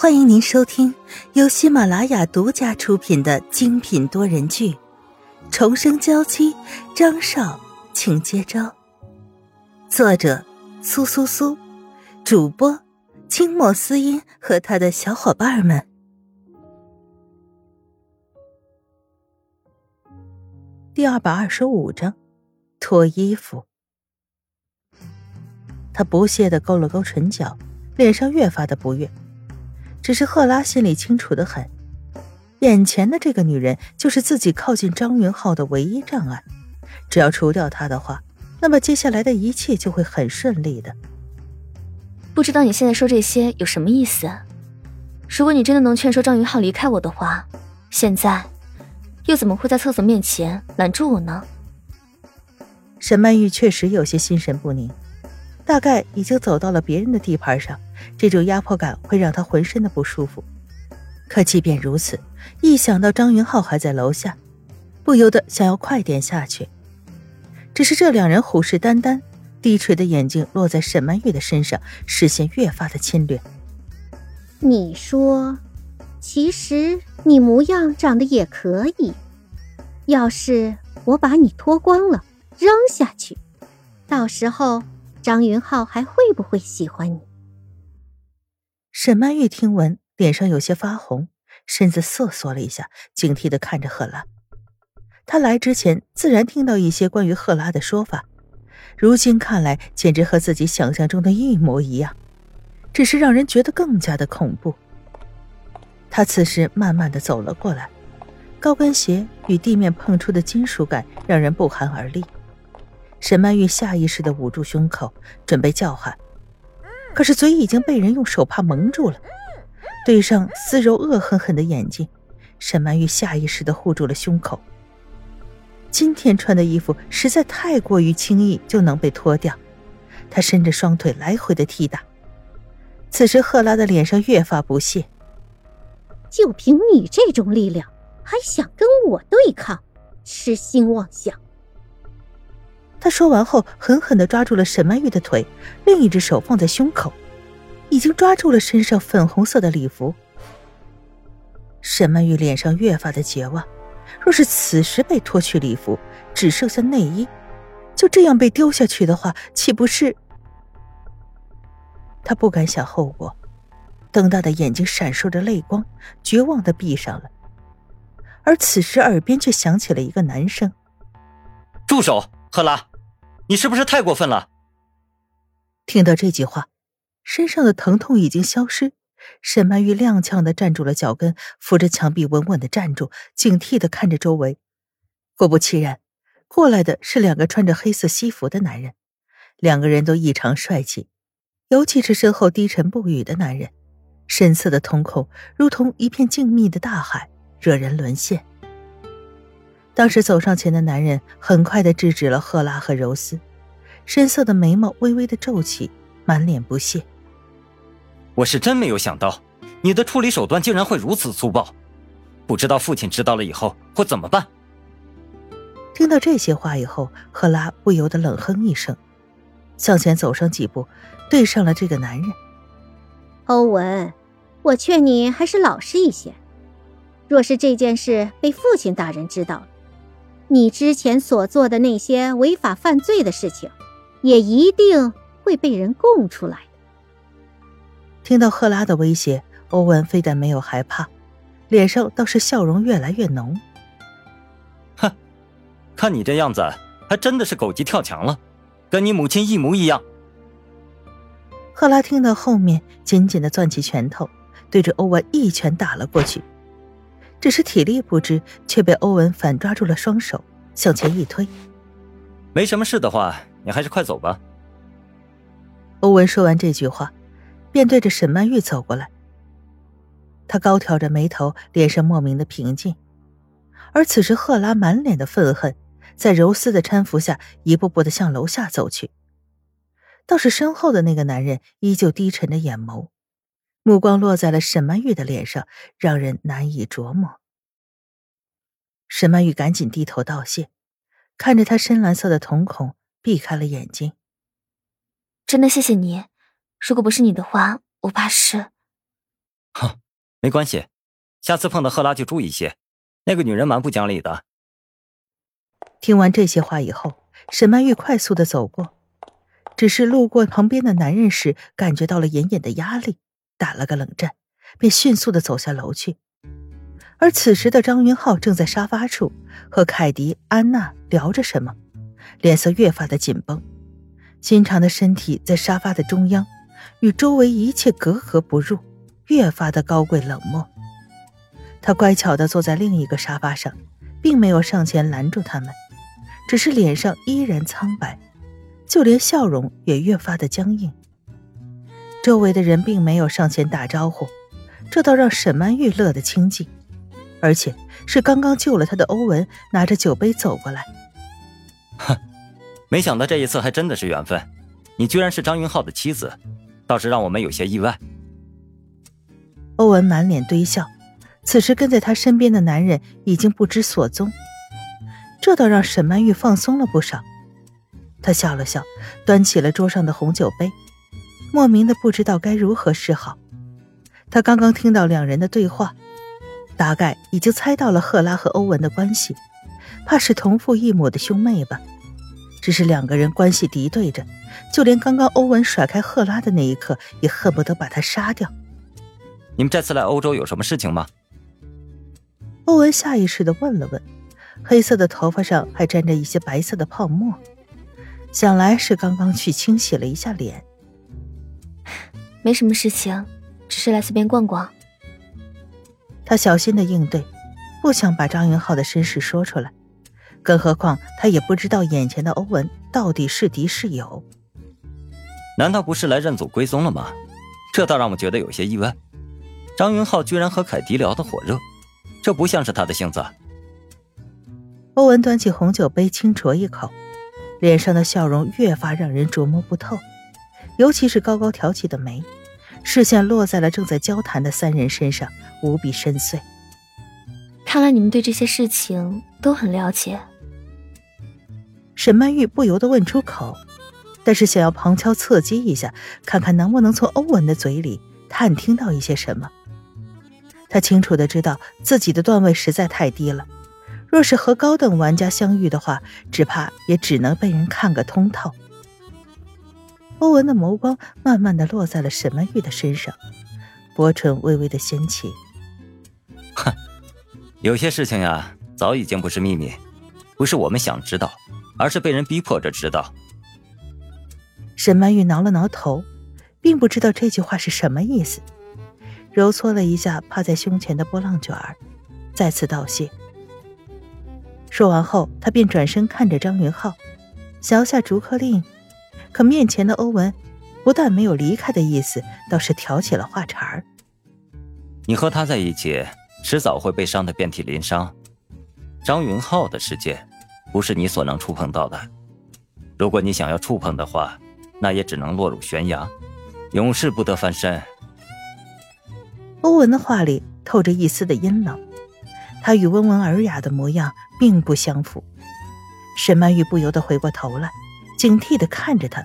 欢迎您收听由喜马拉雅独家出品的精品多人剧《重生娇妻》，张少，请接招。作者：苏苏苏，主播：清末思音和他的小伙伴们。第二百二十五章，脱衣服。他不屑的勾了勾唇角，脸上越发的不悦。只是赫拉心里清楚的很，眼前的这个女人就是自己靠近张云浩的唯一障碍。只要除掉她的话，那么接下来的一切就会很顺利的。不知道你现在说这些有什么意思？如果你真的能劝说张云浩离开我的话，现在又怎么会在厕所面前拦住我呢？沈曼玉确实有些心神不宁。大概已经走到了别人的地盘上，这种压迫感会让他浑身的不舒服。可即便如此，一想到张云浩还在楼下，不由得想要快点下去。只是这两人虎视眈眈，低垂的眼睛落在沈曼玉的身上，视线越发的侵略。你说，其实你模样长得也可以。要是我把你脱光了扔下去，到时候。张云浩还会不会喜欢你？沈曼玉听闻，脸上有些发红，身子瑟缩了一下，警惕的看着赫拉。他来之前自然听到一些关于赫拉的说法，如今看来简直和自己想象中的一模一样，只是让人觉得更加的恐怖。他此时慢慢的走了过来，高跟鞋与地面碰触的金属感让人不寒而栗。沈曼玉下意识的捂住胸口，准备叫喊，可是嘴已经被人用手帕蒙住了。对上丝柔恶狠狠的眼睛，沈曼玉下意识的护住了胸口。今天穿的衣服实在太过于轻易就能被脱掉，她伸着双腿来回的踢打。此时赫拉的脸上越发不屑：“就凭你这种力量，还想跟我对抗？痴心妄想！”他说完后，狠狠的抓住了沈曼玉的腿，另一只手放在胸口，已经抓住了身上粉红色的礼服。沈曼玉脸上越发的绝望，若是此时被脱去礼服，只剩下内衣，就这样被丢下去的话，岂不是？他不敢想后果，瞪大的眼睛闪烁着泪光，绝望的闭上了。而此时耳边却响起了一个男声：“住手，赫拉！”你是不是太过分了？听到这句话，身上的疼痛已经消失。沈曼玉踉跄的站住了脚跟，扶着墙壁稳稳的站住，警惕的看着周围。果不其然，过来的是两个穿着黑色西服的男人，两个人都异常帅气，尤其是身后低沉不语的男人，深色的瞳孔如同一片静谧的大海，惹人沦陷。当时走上前的男人很快的制止了赫拉和柔丝，深色的眉毛微微的皱起，满脸不屑。我是真没有想到，你的处理手段竟然会如此粗暴，不知道父亲知道了以后会怎么办。听到这些话以后，赫拉不由得冷哼一声，向前走上几步，对上了这个男人。欧文，我劝你还是老实一些，若是这件事被父亲大人知道了。你之前所做的那些违法犯罪的事情，也一定会被人供出来的。听到赫拉的威胁，欧文非但没有害怕，脸上倒是笑容越来越浓。哼，看你这样子，还真的是狗急跳墙了，跟你母亲一模一样。赫拉听到后面，紧紧的攥起拳头，对着欧文一拳打了过去。只是体力不支，却被欧文反抓住了双手，向前一推。没什么事的话，你还是快走吧。欧文说完这句话，便对着沈曼玉走过来。他高挑着眉头，脸上莫名的平静。而此时，赫拉满脸的愤恨，在柔丝的搀扶下，一步步的向楼下走去。倒是身后的那个男人，依旧低沉着眼眸。目光落在了沈曼玉的脸上，让人难以琢磨。沈曼玉赶紧低头道谢，看着他深蓝色的瞳孔，避开了眼睛。真的谢谢你，如果不是你的话，我怕是……哼，没关系，下次碰到赫拉就注意些，那个女人蛮不讲理的。听完这些话以后，沈曼玉快速的走过，只是路过旁边的男人时，感觉到了隐隐的压力，打了个冷战，便迅速的走下楼去。而此时的张云浩正在沙发处和凯迪、安娜聊着什么，脸色越发的紧绷，新长的身体在沙发的中央，与周围一切格格不入，越发的高贵冷漠。他乖巧的坐在另一个沙发上，并没有上前拦住他们。只是脸上依然苍白，就连笑容也越发的僵硬。周围的人并没有上前打招呼，这倒让沈曼玉乐得清静。而且是刚刚救了他的欧文拿着酒杯走过来。哼，没想到这一次还真的是缘分，你居然是张云浩的妻子，倒是让我们有些意外。欧文满脸堆笑，此时跟在他身边的男人已经不知所踪。这倒让沈曼玉放松了不少，她笑了笑，端起了桌上的红酒杯，莫名的不知道该如何是好。他刚刚听到两人的对话，大概已经猜到了赫拉和欧文的关系，怕是同父异母的兄妹吧。只是两个人关系敌对着，就连刚刚欧文甩开赫拉的那一刻，也恨不得把他杀掉。你们这次来欧洲有什么事情吗？欧文下意识的问了问。黑色的头发上还沾着一些白色的泡沫，想来是刚刚去清洗了一下脸。没什么事情，只是来随便逛逛。他小心的应对，不想把张云浩的身世说出来，更何况他也不知道眼前的欧文到底是敌是友。难道不是来认祖归宗了吗？这倒让我觉得有些意外。张云浩居然和凯迪聊得火热，这不像是他的性子。欧文端起红酒杯，轻啜一口，脸上的笑容越发让人琢磨不透，尤其是高高挑起的眉，视线落在了正在交谈的三人身上，无比深邃。看来你们对这些事情都很了解。沈曼玉不由得问出口，但是想要旁敲侧击一下，看看能不能从欧文的嘴里探听到一些什么。他清楚的知道自己的段位实在太低了。若是和高等玩家相遇的话，只怕也只能被人看个通透。欧文的眸光慢慢的落在了沈曼玉的身上，薄唇微微的掀起。哼，有些事情呀，早已经不是秘密，不是我们想知道，而是被人逼迫着知道。沈曼玉挠了挠头，并不知道这句话是什么意思，揉搓了一下趴在胸前的波浪卷儿，再次道谢。说完后，他便转身看着张云浩，摇下逐客令。可面前的欧文不但没有离开的意思，倒是挑起了话茬儿：“你和他在一起，迟早会被伤得遍体鳞伤。张云浩的世界，不是你所能触碰到的。如果你想要触碰的话，那也只能落入悬崖，永世不得翻身。”欧文的话里透着一丝的阴冷。他与温文尔雅的模样并不相符，沈曼玉不由得回过头来，警惕的看着他，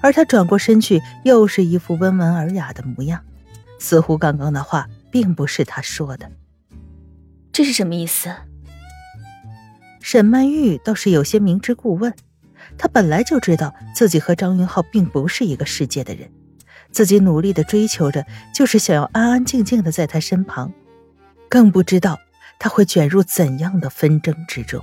而他转过身去，又是一副温文尔雅的模样，似乎刚刚的话并不是他说的。这是什么意思？沈曼玉倒是有些明知故问，她本来就知道自己和张云浩并不是一个世界的人，自己努力的追求着，就是想要安安静静的在他身旁，更不知道。他会卷入怎样的纷争之中？